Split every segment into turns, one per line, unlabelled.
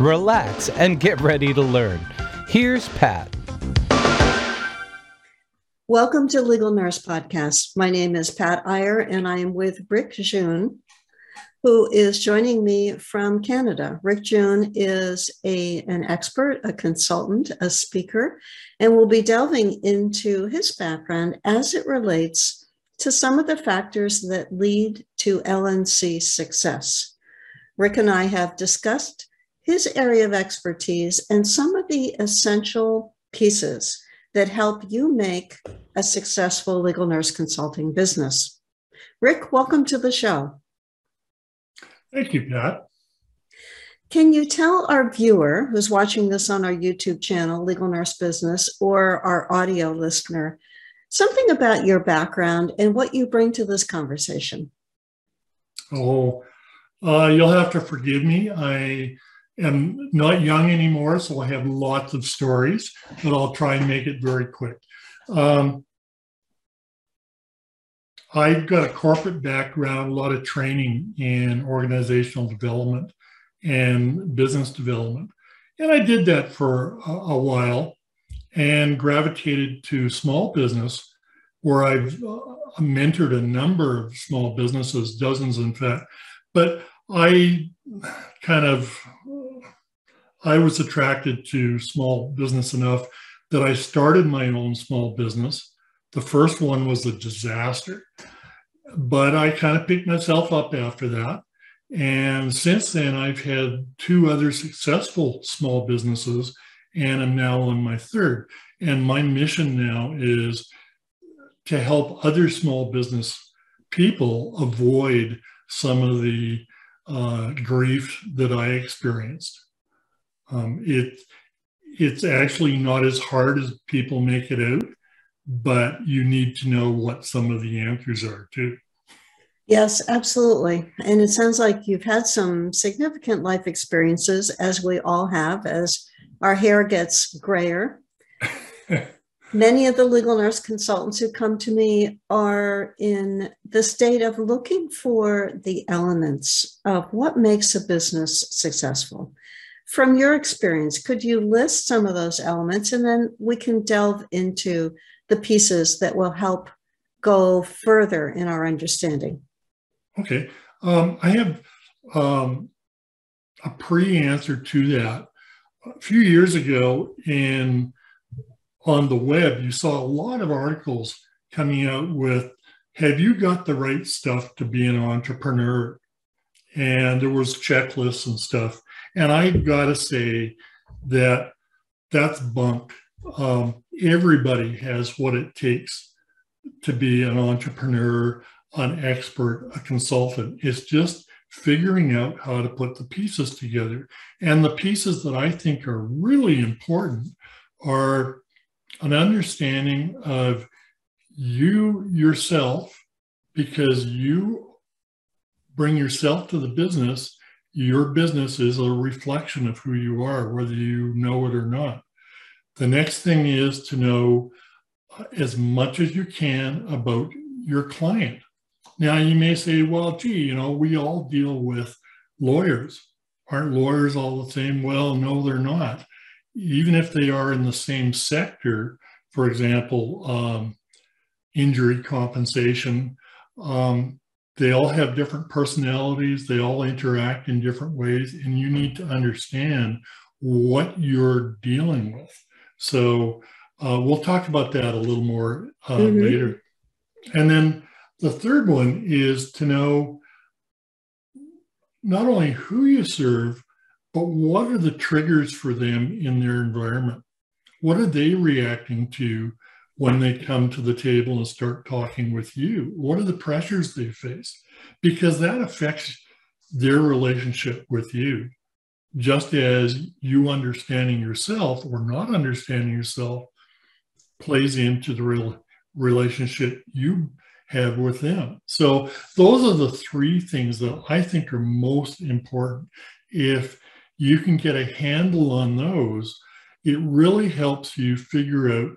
relax, and get ready to learn. Here's Pat.
Welcome to Legal Nurse Podcast. My name is Pat Iyer, and I am with Rick June, who is joining me from Canada. Rick June is a, an expert, a consultant, a speaker, and we'll be delving into his background as it relates to some of the factors that lead to LNC success. Rick and I have discussed his area of expertise and some of the essential pieces that help you make a successful legal nurse consulting business. Rick, welcome to the show.
Thank you, Pat.
Can you tell our viewer who's watching this on our YouTube channel, Legal Nurse Business, or our audio listener, something about your background and what you bring to this conversation?
Oh, uh, you'll have to forgive me. I am not young anymore, so I have lots of stories, but I'll try and make it very quick. Um, I've got a corporate background, a lot of training in organizational development and business development. And I did that for a, a while and gravitated to small business, where I've uh, mentored a number of small businesses, dozens in fact. But I kind of I was attracted to small business enough that I started my own small business. The first one was a disaster, but I kind of picked myself up after that. And since then, I've had two other successful small businesses, and I'm now on my third. And my mission now is to help other small business people avoid some of the uh, grief that I experienced. Um, it it's actually not as hard as people make it out, but you need to know what some of the answers are too.
Yes, absolutely. And it sounds like you've had some significant life experiences, as we all have, as our hair gets grayer. Many of the legal nurse consultants who come to me are in the state of looking for the elements of what makes a business successful. From your experience, could you list some of those elements and then we can delve into the pieces that will help go further in our understanding?
Okay. Um, I have um, a pre answer to that. A few years ago, in on the web, you saw a lot of articles coming out with have you got the right stuff to be an entrepreneur and there was checklists and stuff and i got to say that that's bunk. Um, everybody has what it takes to be an entrepreneur an expert a consultant. It's just figuring out how to put the pieces together. And the pieces that i think are really important are an understanding of you yourself because you bring yourself to the business your business is a reflection of who you are whether you know it or not. The next thing is to know as much as you can about your client. Now you may say well gee you know we all deal with lawyers. Aren't lawyers all the same? Well no they're not. Even if they are in the same sector, for example, um, injury compensation, um, they all have different personalities, they all interact in different ways, and you need to understand what you're dealing with. So uh, we'll talk about that a little more uh, mm-hmm. later. And then the third one is to know not only who you serve, but what are the triggers for them in their environment? What are they reacting to when they come to the table and start talking with you? What are the pressures they face? Because that affects their relationship with you. just as you understanding yourself or not understanding yourself plays into the real relationship you have with them. So those are the three things that I think are most important. If you can get a handle on those, it really helps you figure out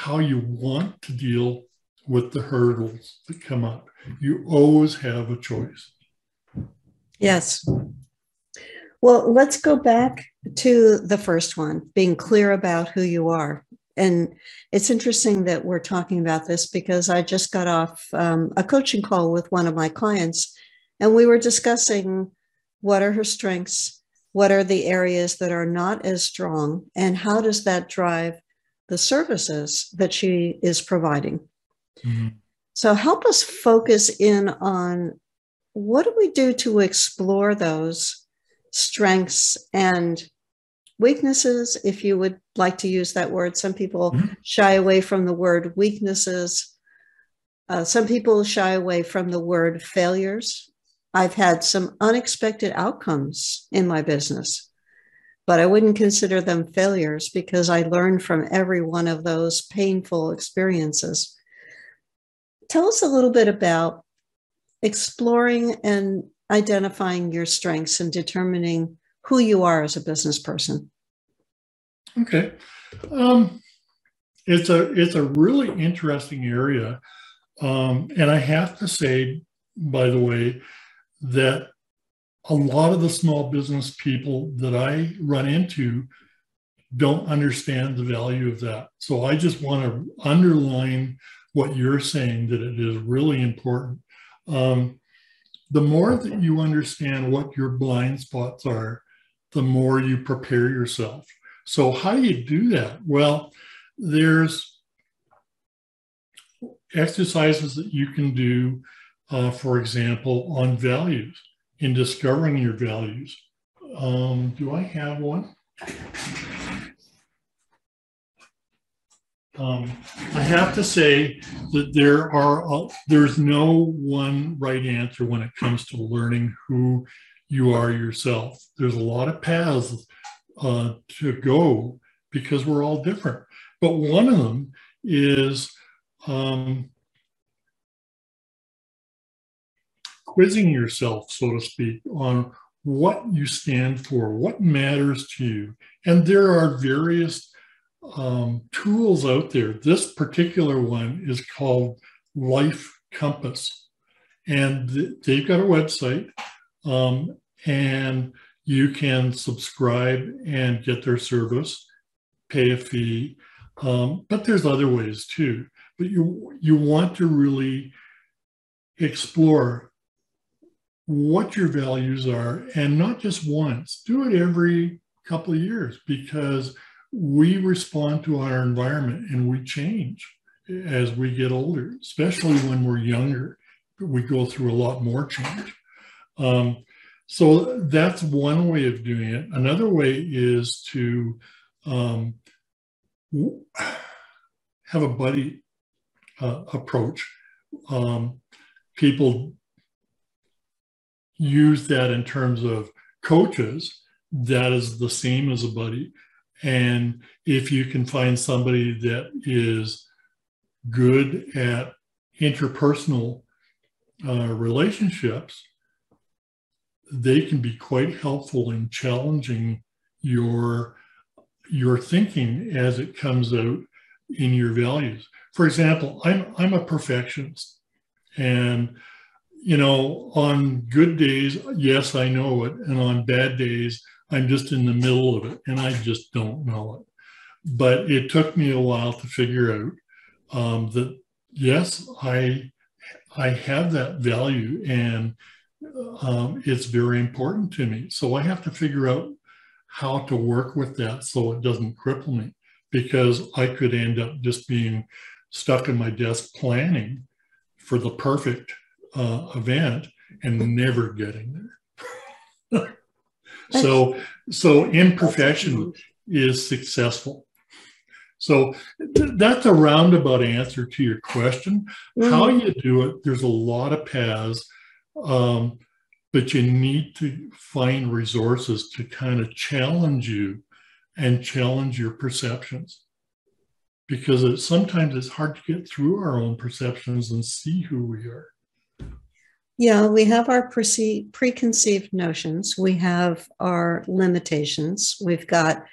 how you want to deal with the hurdles that come up. You always have a choice.
Yes. Well, let's go back to the first one being clear about who you are. And it's interesting that we're talking about this because I just got off um, a coaching call with one of my clients, and we were discussing what are her strengths, what are the areas that are not as strong, and how does that drive the services that she is providing. Mm-hmm. So, help us focus in on what do we do to explore those strengths and weaknesses, if you would like to use that word. Some people mm-hmm. shy away from the word weaknesses. Uh, some people shy away from the word failures. I've had some unexpected outcomes in my business, but I wouldn't consider them failures because I learned from every one of those painful experiences. Tell us a little bit about exploring and identifying your strengths and determining who you are as a business person.
Okay. Um, it's a it's a really interesting area. Um, and I have to say, by the way, that a lot of the small business people that I run into don't understand the value of that. So I just want to underline what you're saying that it is really important. Um, the more that you understand what your blind spots are, the more you prepare yourself. So, how do you do that? Well, there's exercises that you can do, uh, for example, on values, in discovering your values. Um, do I have one? Um, I have to say that there are uh, there's no one right answer when it comes to learning who you are yourself. There's a lot of paths uh, to go because we're all different. But one of them is um, quizzing yourself, so to speak, on what you stand for, what matters to you. And there are various um, tools out there. This particular one is called Life Compass. And th- they've got a website. Um, and you can subscribe and get their service, pay a fee. Um, but there's other ways too. But you you want to really explore what your values are, and not just once. Do it every couple of years because we respond to our environment and we change as we get older, especially when we're younger. We go through a lot more change. Um, so that's one way of doing it. Another way is to um, have a buddy uh, approach. Um, people use that in terms of coaches. That is the same as a buddy. And if you can find somebody that is good at interpersonal uh, relationships, they can be quite helpful in challenging your your thinking as it comes out in your values. For example, I'm I'm a perfectionist, and you know, on good days, yes, I know it, and on bad days, I'm just in the middle of it, and I just don't know it. But it took me a while to figure out um, that yes, I I have that value, and um, it's very important to me. So I have to figure out how to work with that so it doesn't cripple me because I could end up just being stuck in my desk planning for the perfect uh, event and never getting there. so, so imperfection is successful. So th- that's a roundabout answer to your question. Mm-hmm. How you do it, there's a lot of paths. Um, but you need to find resources to kind of challenge you and challenge your perceptions because it, sometimes it's hard to get through our own perceptions and see who we are.
Yeah, we have our pre- preconceived notions. We have our limitations. We've got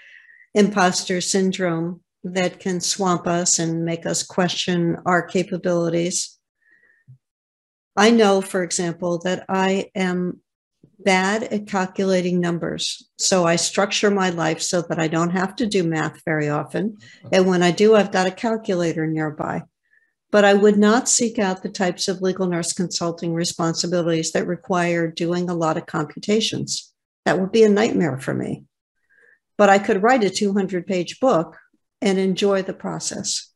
imposter syndrome that can swamp us and make us question our capabilities. I know, for example, that I am bad at calculating numbers. So I structure my life so that I don't have to do math very often. And when I do, I've got a calculator nearby. But I would not seek out the types of legal nurse consulting responsibilities that require doing a lot of computations. That would be a nightmare for me. But I could write a 200 page book and enjoy the process.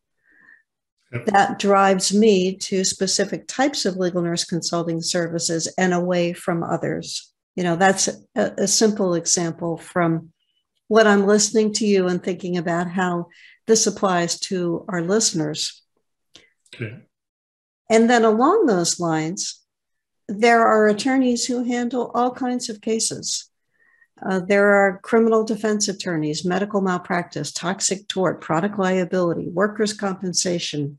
Yep. That drives me to specific types of legal nurse consulting services and away from others. You know, that's a, a simple example from what I'm listening to you and thinking about how this applies to our listeners. And then along those lines, there are attorneys who handle all kinds of cases. Uh, there are criminal defense attorneys, medical malpractice, toxic tort, product liability, workers' compensation,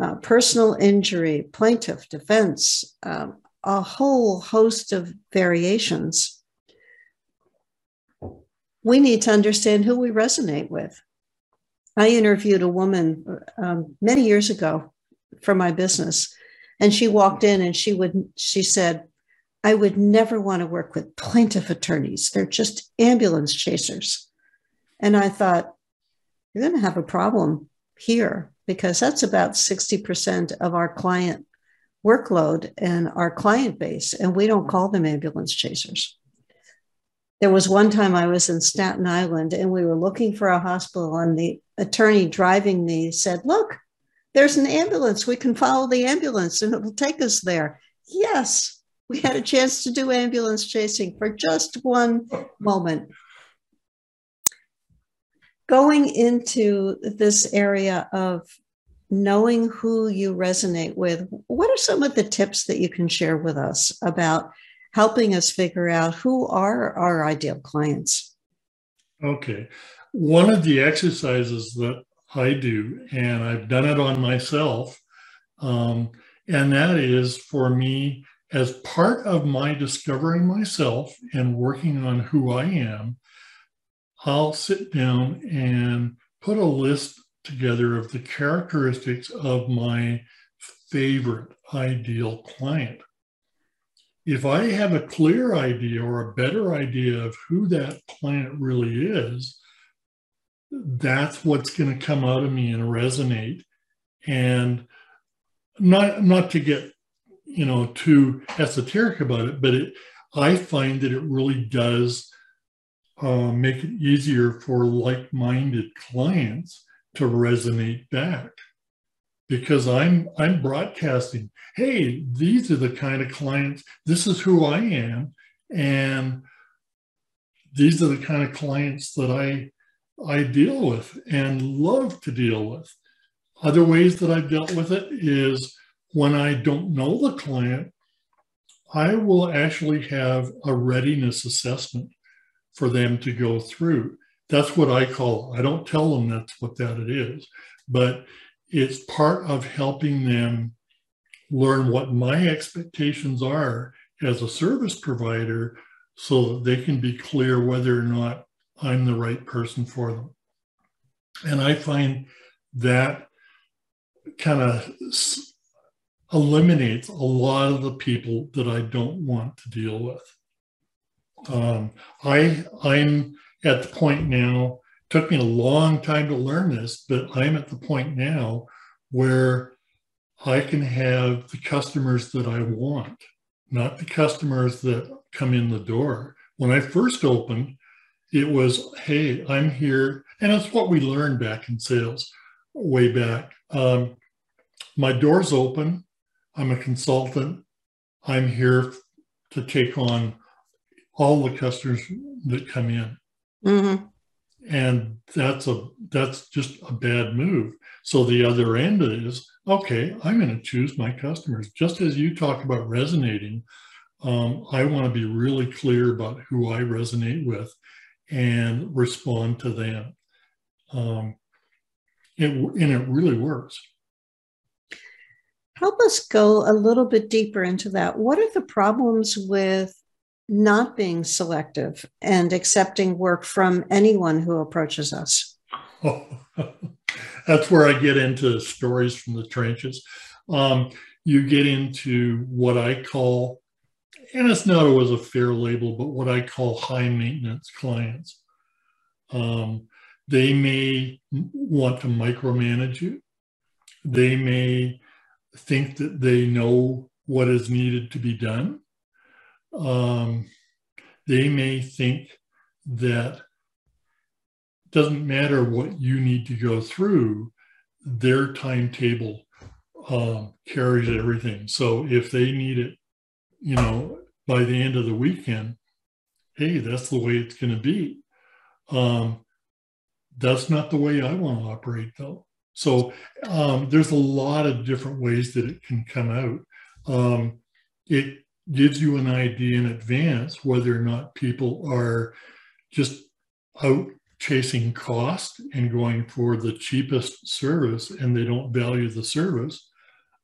uh, personal injury, plaintiff defense, um, a whole host of variations. We need to understand who we resonate with. I interviewed a woman um, many years ago for my business, and she walked in and she would she said, "I would never want to work with plaintiff attorneys. They're just ambulance chasers." And I thought, "You're going to have a problem here because that's about sixty percent of our client workload and our client base, and we don't call them ambulance chasers. There was one time I was in Staten Island and we were looking for a hospital, and the attorney driving me said, Look, there's an ambulance. We can follow the ambulance and it will take us there. Yes, we had a chance to do ambulance chasing for just one moment. Going into this area of knowing who you resonate with, what are some of the tips that you can share with us about helping us figure out who are our ideal clients?
Okay. One of the exercises that I do, and I've done it on myself, um, and that is for me as part of my discovering myself and working on who I am, I'll sit down and put a list together of the characteristics of my favorite ideal client. If I have a clear idea or a better idea of who that client really is, that's what's going to come out of me and resonate. And not not to get you know too esoteric about it, but it, I find that it really does uh, make it easier for like-minded clients to resonate back because I'm I'm broadcasting, hey, these are the kind of clients, this is who I am, and these are the kind of clients that I I deal with and love to deal with. Other ways that I've dealt with it is when I don't know the client, I will actually have a readiness assessment for them to go through. That's what I call, I don't tell them that's what that it is, but it's part of helping them learn what my expectations are as a service provider so that they can be clear whether or not I'm the right person for them. And I find that kind of eliminates a lot of the people that I don't want to deal with. Um, I I'm at the point now, took me a long time to learn this, but I'm at the point now where I can have the customers that I want, not the customers that come in the door. When I first opened, it was, hey, I'm here. And it's what we learned back in sales way back. Um, my door's open. I'm a consultant. I'm here to take on all the customers that come in. Mm-hmm. And that's a that's just a bad move. So the other end is okay, I'm going to choose my customers. Just as you talk about resonating, Um, I want to be really clear about who I resonate with and respond to them. Um, it, and it really works.
Help us go a little bit deeper into that. What are the problems with not being selective and accepting work from anyone who approaches us? Oh,
that's where I get into stories from the trenches. Um, you get into what I call, and it's not always a fair label, but what I call high maintenance clients. Um, they may want to micromanage you. They may think that they know what is needed to be done. Um, they may think that it doesn't matter what you need to go through, their timetable um, carries everything. So if they need it, you know, by the end of the weekend, hey, that's the way it's going to be. Um, that's not the way I want to operate, though. So um, there's a lot of different ways that it can come out. Um, it gives you an idea in advance whether or not people are just out chasing cost and going for the cheapest service and they don't value the service.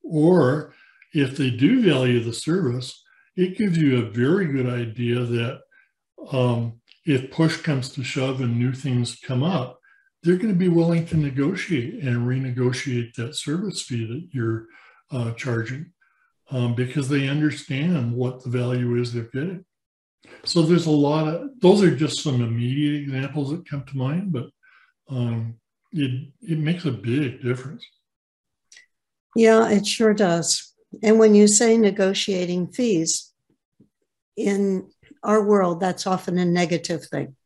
Or if they do value the service, it gives you a very good idea that um, if push comes to shove and new things come up, they're going to be willing to negotiate and renegotiate that service fee that you're uh, charging um, because they understand what the value is they're getting. So there's a lot of those are just some immediate examples that come to mind, but um, it it makes a big difference.
Yeah, it sure does. And when you say negotiating fees, in our world, that's often a negative thing.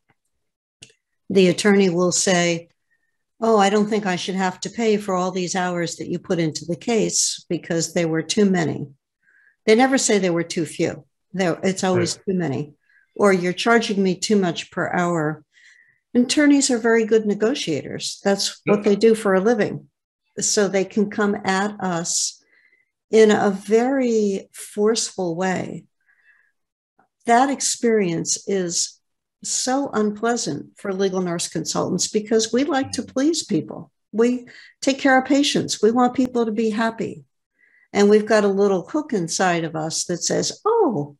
The attorney will say, Oh, I don't think I should have to pay for all these hours that you put into the case because they were too many. They never say they were too few. There, it's always right. too many. Or you're charging me too much per hour. Attorneys are very good negotiators. That's what they do for a living. So they can come at us in a very forceful way. That experience is so unpleasant for legal nurse consultants because we like to mm-hmm. please people. We take care of patients. We want people to be happy. And we've got a little hook inside of us that says, oh,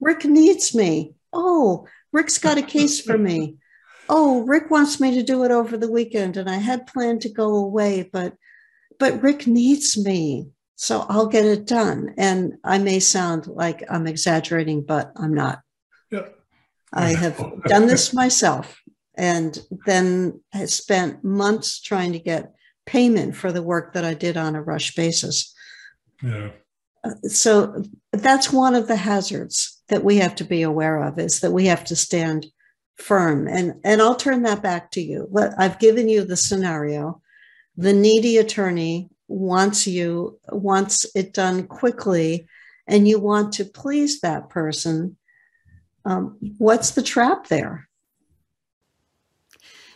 Rick needs me. Oh, Rick's got a case for me. Oh, Rick wants me to do it over the weekend and I had planned to go away, but but Rick needs me. So I'll get it done. And I may sound like I'm exaggerating, but I'm not. Yeah. I have done this myself and then I spent months trying to get payment for the work that I did on a rush basis. Yeah. So that's one of the hazards that we have to be aware of is that we have to stand firm and and I'll turn that back to you. But I've given you the scenario. The needy attorney wants you wants it done quickly and you want to please that person um, what's the trap there?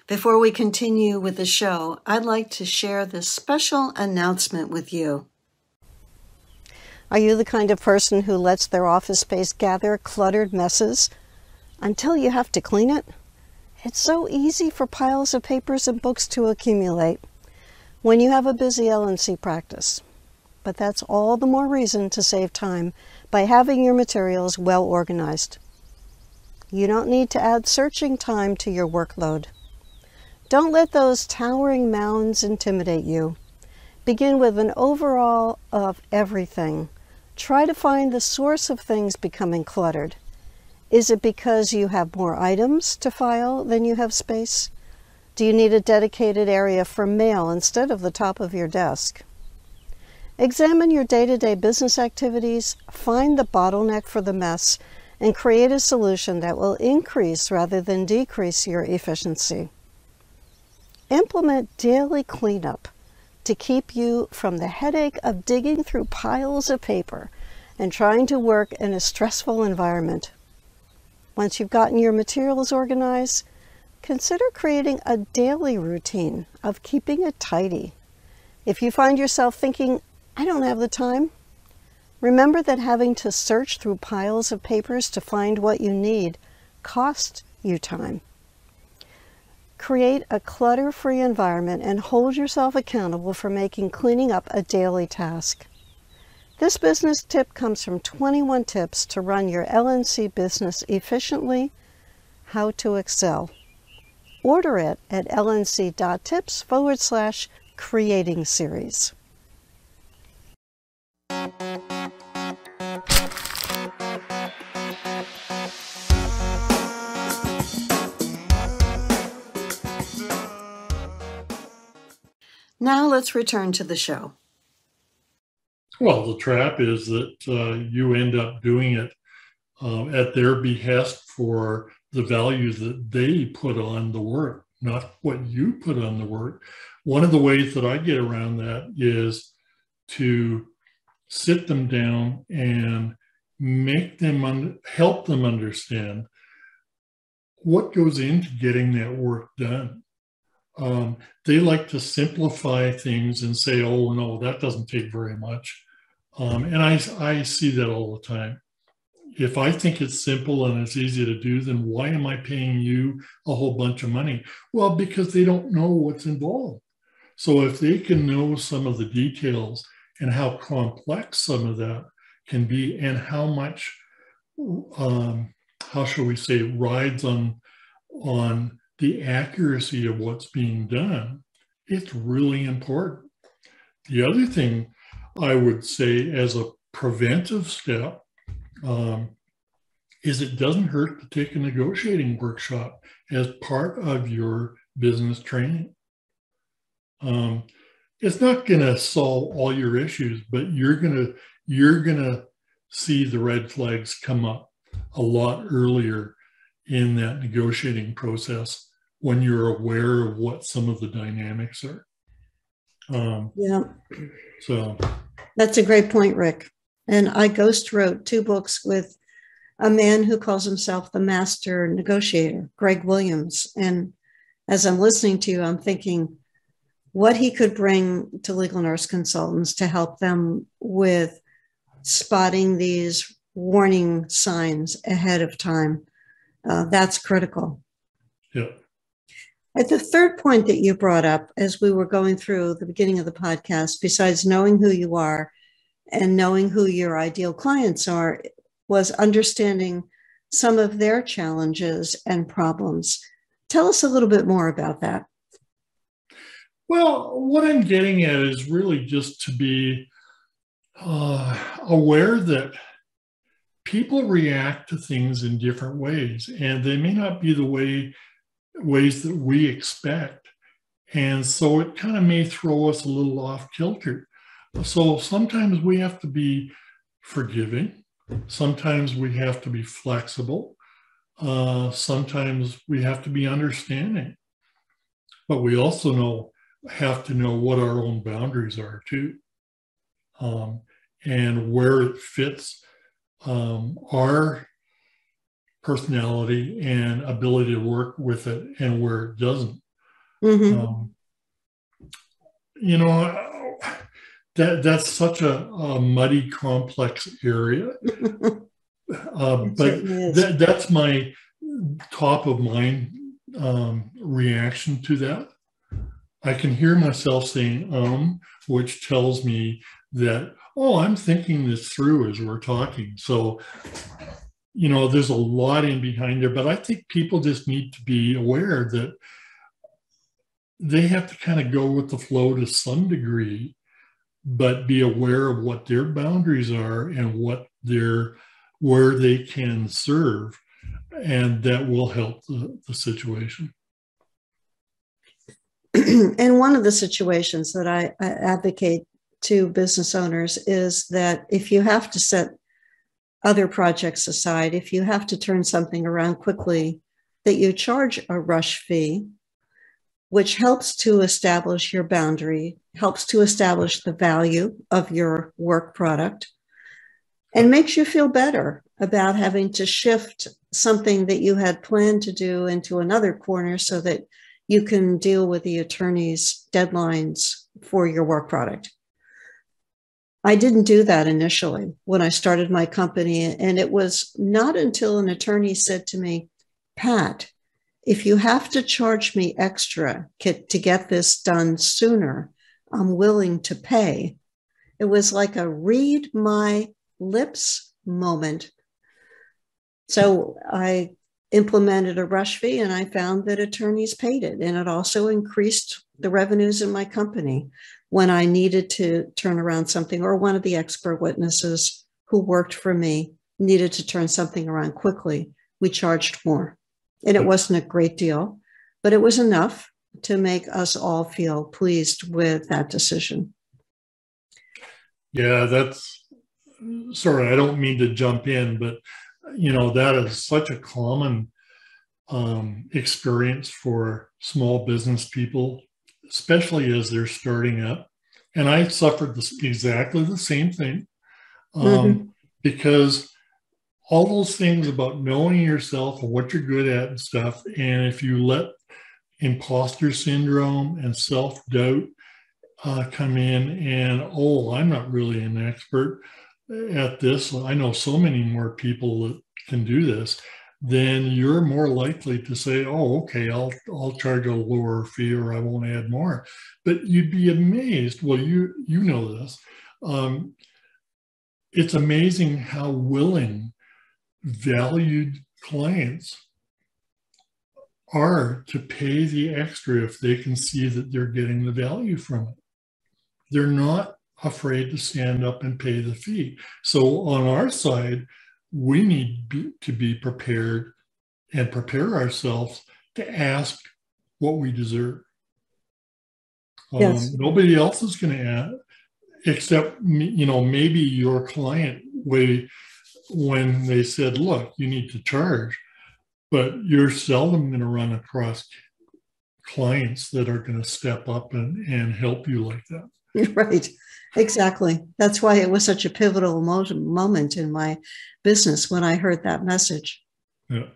Before we continue with the show, I'd like to share this special announcement with you. Are you the kind of person who lets their office space gather cluttered messes until you have to clean it? It's so easy for piles of papers and books to accumulate when you have a busy LNC practice. But that's all the more reason to save time by having your materials well organized. You don't need to add searching time to your workload. Don't let those towering mounds intimidate you. Begin with an overall of everything. Try to find the source of things becoming cluttered. Is it because you have more items to file than you have space? Do you need a dedicated area for mail instead of the top of your desk? Examine your day to day business activities, find the bottleneck for the mess, and create a solution that will increase rather than decrease your efficiency. Implement daily cleanup to keep you from the headache of digging through piles of paper and trying to work in a stressful environment. Once you've gotten your materials organized, consider creating a daily routine of keeping it tidy. If you find yourself thinking, I don't have the time, Remember that having to search through piles of papers to find what you need costs you time. Create a clutter free environment and hold yourself accountable for making cleaning up a daily task. This business tip comes from 21 tips to run your LNC business efficiently, how to excel. Order it at lnc.tips forward slash creating series. Now let's return to the show.
Well, the trap is that uh, you end up doing it uh, at their behest for the value that they put on the work, not what you put on the work. One of the ways that I get around that is to sit them down and make them un- help them understand what goes into getting that work done. Um, they like to simplify things and say, "Oh no, that doesn't take very much," um, and I I see that all the time. If I think it's simple and it's easy to do, then why am I paying you a whole bunch of money? Well, because they don't know what's involved. So if they can know some of the details and how complex some of that can be, and how much, um, how shall we say, rides on on the accuracy of what's being done, it's really important. The other thing I would say as a preventive step um, is it doesn't hurt to take a negotiating workshop as part of your business training. Um, it's not going to solve all your issues, but you're going to you're going to see the red flags come up a lot earlier in that negotiating process when you're aware of what some of the dynamics are.
Um, yeah.
So
that's a great point, Rick. And I ghost wrote two books with a man who calls himself the master negotiator, Greg Williams. And as I'm listening to you, I'm thinking what he could bring to legal nurse consultants to help them with spotting these warning signs ahead of time uh, that's critical.
Yeah.
At the third point that you brought up as we were going through the beginning of the podcast, besides knowing who you are and knowing who your ideal clients are, was understanding some of their challenges and problems. Tell us a little bit more about that.
Well, what I'm getting at is really just to be uh, aware that people react to things in different ways, and they may not be the way ways that we expect. And so it kind of may throw us a little off kilter. So sometimes we have to be forgiving. Sometimes we have to be flexible. Uh, sometimes we have to be understanding. But we also know have to know what our own boundaries are too, um, and where it fits um, our personality and ability to work with it and where it doesn't. Mm-hmm. Um, you know, that that's such a, a muddy, complex area. uh, but that, that's my top of mind um, reaction to that. I can hear myself saying um, which tells me that oh, I'm thinking this through as we're talking. So, you know, there's a lot in behind there, but I think people just need to be aware that they have to kind of go with the flow to some degree, but be aware of what their boundaries are and what their where they can serve, and that will help the, the situation.
and one of the situations that I, I advocate to business owners is that if you have to set other projects aside, if you have to turn something around quickly, that you charge a rush fee, which helps to establish your boundary, helps to establish the value of your work product, and makes you feel better about having to shift something that you had planned to do into another corner so that you can deal with the attorney's deadlines for your work product. I didn't do that initially when I started my company. And it was not until an attorney said to me, Pat, if you have to charge me extra to get this done sooner, I'm willing to pay. It was like a read my lips moment. So I implemented a rush fee and I found that attorneys paid it. And it also increased the revenues in my company when I needed to turn around something, or one of the expert witnesses who worked for me needed to turn something around quickly. We charged more. And it wasn't a great deal, but it was enough to make us all feel pleased with that decision.
Yeah, that's sorry, I don't mean to jump in, but you know, that is such a common um, experience for small business people, especially as they're starting up. And I suffered this, exactly the same thing um, mm-hmm. because all those things about knowing yourself and what you're good at and stuff. And if you let imposter syndrome and self doubt uh, come in, and oh, I'm not really an expert at this. I know so many more people that can do this. Then you're more likely to say, "Oh, okay, I'll I'll charge a lower fee, or I won't add more." But you'd be amazed. Well, you you know this. Um, it's amazing how willing valued clients are to pay the extra if they can see that they're getting the value from it. They're not afraid to stand up and pay the fee. So on our side, we need be, to be prepared and prepare ourselves to ask what we deserve. Um, yes. Nobody else is going to ask, except you know maybe your client way when they said, look, you need to charge, but you're seldom going to run across clients that are going to step up and, and help you like that.
Right, exactly. That's why it was such a pivotal moment in my business when I heard that message.
Yeah.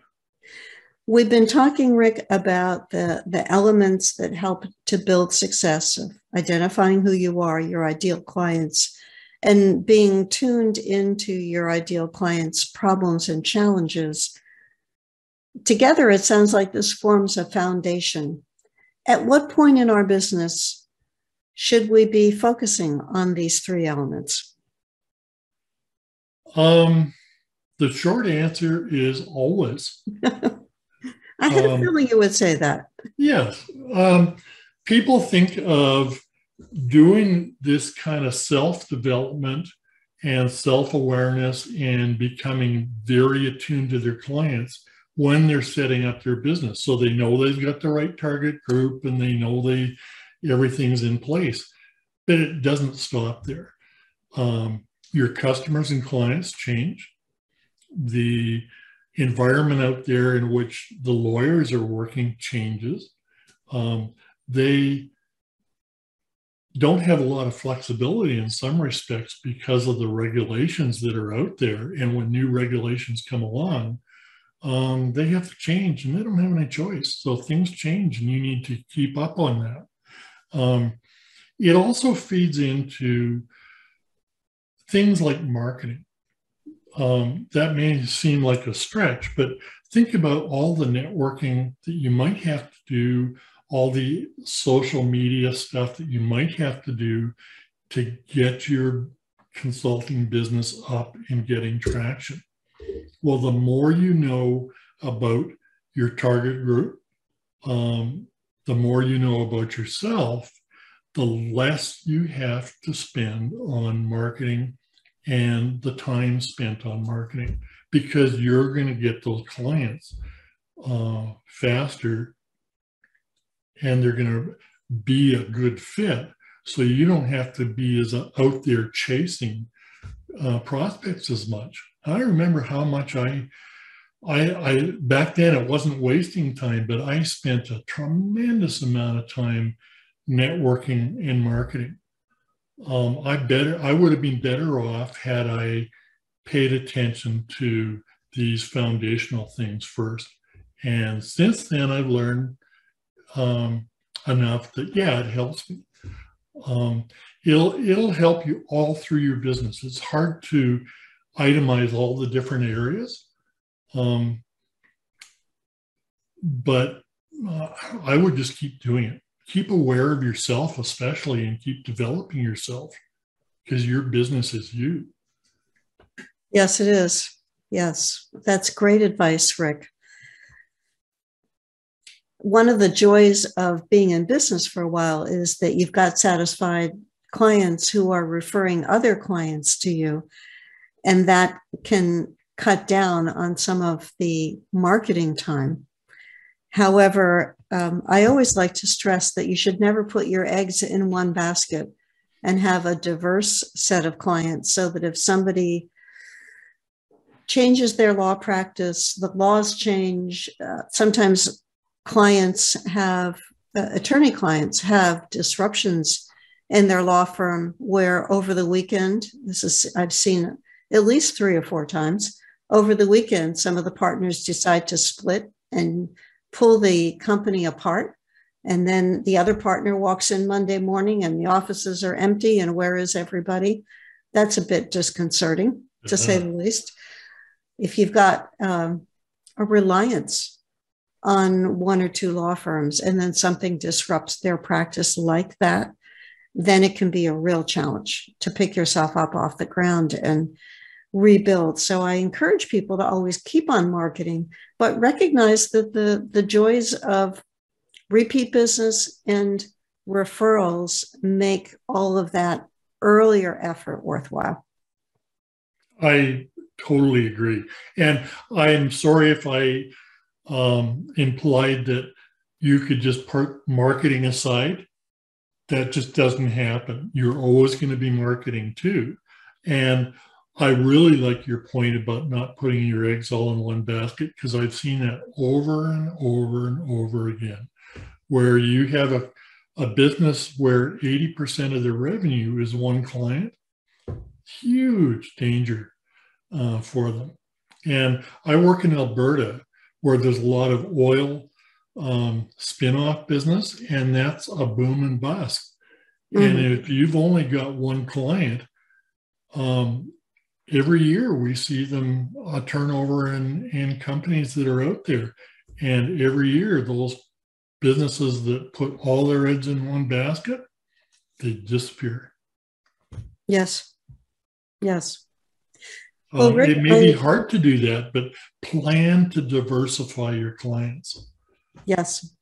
We've been talking, Rick, about the, the elements that help to build success of identifying who you are, your ideal clients, and being tuned into your ideal client's problems and challenges. Together, it sounds like this forms a foundation. At what point in our business should we be focusing on these three elements?
Um, the short answer is always.
I had um, a feeling you would say that.
Yes. Um, people think of doing this kind of self development and self awareness and becoming very attuned to their clients when they're setting up their business. So they know they've got the right target group and they know they everything's in place. But it doesn't stop there. Um, your customers and clients change. The environment out there in which the lawyers are working changes. Um, they don't have a lot of flexibility in some respects because of the regulations that are out there. And when new regulations come along, um, they have to change and they don't have any choice. So things change and you need to keep up on that. Um, it also feeds into things like marketing. Um, that may seem like a stretch, but think about all the networking that you might have to do all the social media stuff that you might have to do to get your consulting business up and getting traction. Well, the more you know about your target group, um, the more you know about yourself, the less you have to spend on marketing and the time spent on marketing because you're going to get those clients uh, faster and they're going to be a good fit. So you don't have to be as out there chasing uh, prospects as much. I remember how much I, I, I back then it wasn't wasting time, but I spent a tremendous amount of time networking and marketing. Um, I better I would have been better off had I paid attention to these foundational things first. And since then, I've learned um, enough that yeah, it helps me. Um, it'll it'll help you all through your business. It's hard to itemize all the different areas, um, but uh, I would just keep doing it. Keep aware of yourself, especially, and keep developing yourself because your business is you.
Yes, it is. Yes, that's great advice, Rick. One of the joys of being in business for a while is that you've got satisfied clients who are referring other clients to you. And that can cut down on some of the marketing time. However, um, I always like to stress that you should never put your eggs in one basket and have a diverse set of clients so that if somebody changes their law practice, the laws change. Uh, sometimes clients have, uh, attorney clients have disruptions in their law firm where over the weekend, this is, I've seen at least three or four times, over the weekend, some of the partners decide to split and pull the company apart. And then the other partner walks in Monday morning and the offices are empty. And where is everybody? That's a bit disconcerting, to say the least. If you've got um, a reliance on one or two law firms and then something disrupts their practice like that, then it can be a real challenge to pick yourself up off the ground and rebuild. So I encourage people to always keep on marketing, but recognize that the, the joys of repeat business and referrals make all of that earlier effort worthwhile.
I totally agree. And I'm sorry if I um, implied that you could just put marketing aside that just doesn't happen. You're always going to be marketing too. And I really like your point about not putting your eggs all in one basket because I've seen that over and over and over again, where you have a, a business where 80% of the revenue is one client. Huge danger uh, for them. And I work in Alberta where there's a lot of oil um, spin-off business, and that's a boom and bust. Mm-hmm. And if you've only got one client, um, every year we see them uh, turnover in, in companies that are out there. And every year, those businesses that put all their eggs in one basket, they disappear.
Yes. Yes.
Well, um, Rick, it may be hard to do that, but plan to diversify your clients.
Yes.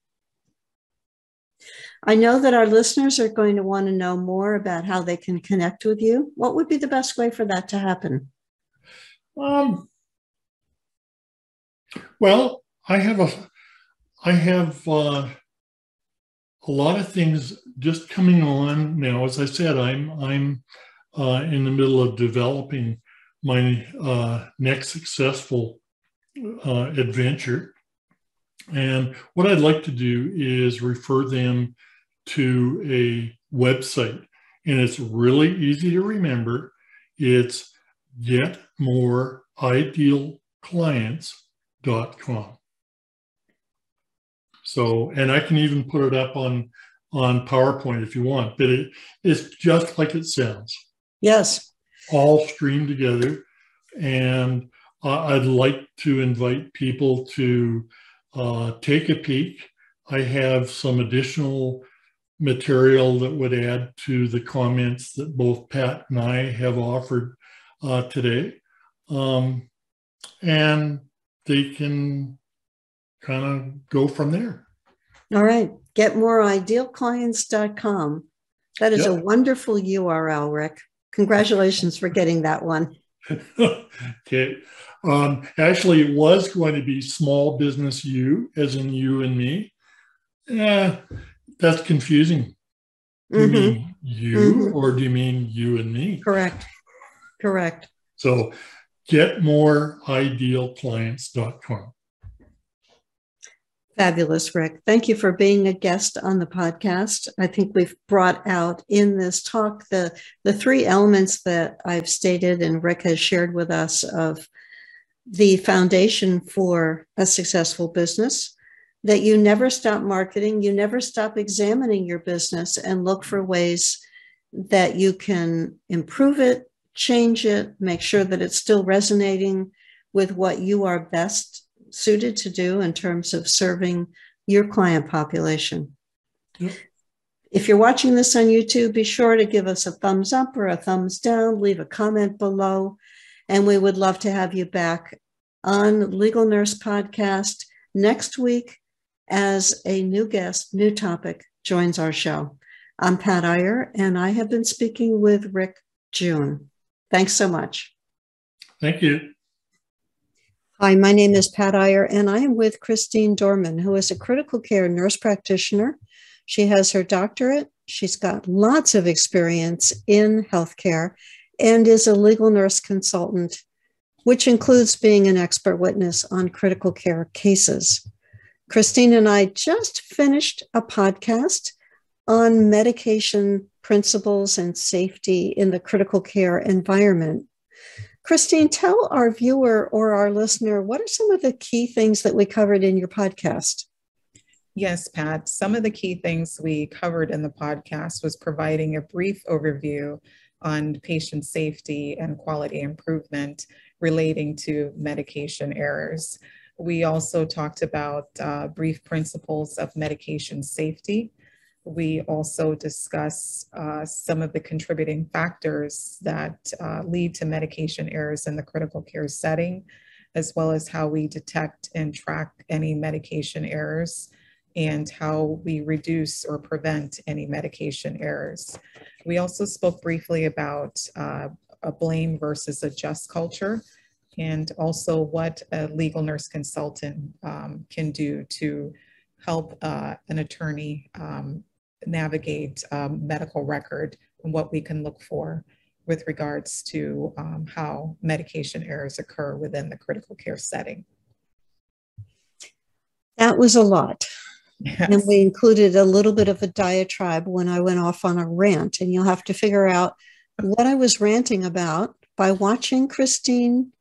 I know that our listeners are going to want to know more about how they can connect with you. What would be the best way for that to happen?
Um, well, I have a, I have uh, a lot of things just coming on now. As I said, I'm I'm uh, in the middle of developing my uh, next successful uh, adventure. And what I'd like to do is refer them to a website. And it's really easy to remember. It's getmoreidealclients.com. So, and I can even put it up on on PowerPoint if you want, but it, it's just like it sounds.
Yes.
All streamed together. And uh, I'd like to invite people to uh, take a peek. I have some additional material that would add to the comments that both Pat and I have offered uh, today. Um, and they can kind of go from there.
All right. GetMoreIdealClients.com. That is yep. a wonderful URL, Rick. Congratulations for getting that one.
okay. Um, actually, it was going to be small business you, as in you and me. Yeah, that's confusing. Do you mm-hmm. mean you mm-hmm. or do you mean you and me?
Correct. Correct.
So getmoreidealclients.com.
Fabulous, Rick. Thank you for being a guest on the podcast. I think we've brought out in this talk the, the three elements that I've stated and Rick has shared with us of the foundation for a successful business, that you never stop marketing, you never stop examining your business and look for ways that you can improve it, change it, make sure that it's still resonating with what you are best suited to do in terms of serving your client population. Yep. If you're watching this on YouTube, be sure to give us a thumbs up or a thumbs down, leave a comment below, and we would love to have you back on Legal Nurse Podcast next week as a new guest, new topic joins our show. I'm Pat Iyer, and I have been speaking with Rick June. Thanks so much.
Thank you.
Hi, my name is Pat Iyer, and I am with Christine Dorman, who is a critical care nurse practitioner. She has her doctorate, she's got lots of experience in healthcare, and is a legal nurse consultant, which includes being an expert witness on critical care cases. Christine and I just finished a podcast on medication principles and safety in the critical care environment. Christine, tell our viewer or our listener what are some of the key things that we covered in your podcast?
Yes, Pat. Some of the key things we covered in the podcast was providing a brief overview on patient safety and quality improvement relating to medication errors. We also talked about uh, brief principles of medication safety we also discuss uh, some of the contributing factors that uh, lead to medication errors in the critical care setting, as well as how we detect and track any medication errors and how we reduce or prevent any medication errors. We also spoke briefly about uh, a blame versus a just culture and also what a legal nurse consultant um, can do to help uh, an attorney um, navigate um, medical record and what we can look for with regards to um, how medication errors occur within the critical care setting.
That was a lot. Yes. And we included a little bit of a diatribe when I went off on a rant. And you'll have to figure out what I was ranting about by watching Christine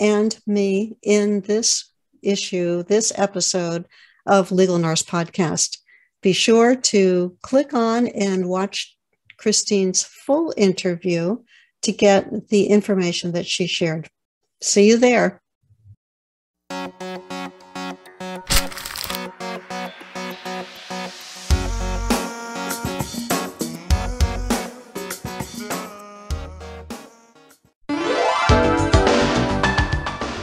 and me in this issue, this episode of Legal Nurse Podcast. Be sure to click on and watch Christine's full interview to get the information that she shared. See you there.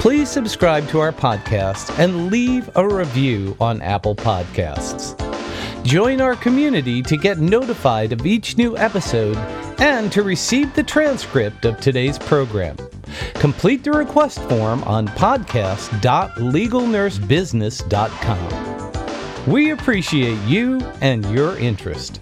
Please subscribe to our podcast and leave a review on Apple Podcasts. Join our community to get notified of each new episode and to receive the transcript of today's program. Complete the request form on podcast.legalnursebusiness.com. We appreciate you and your interest.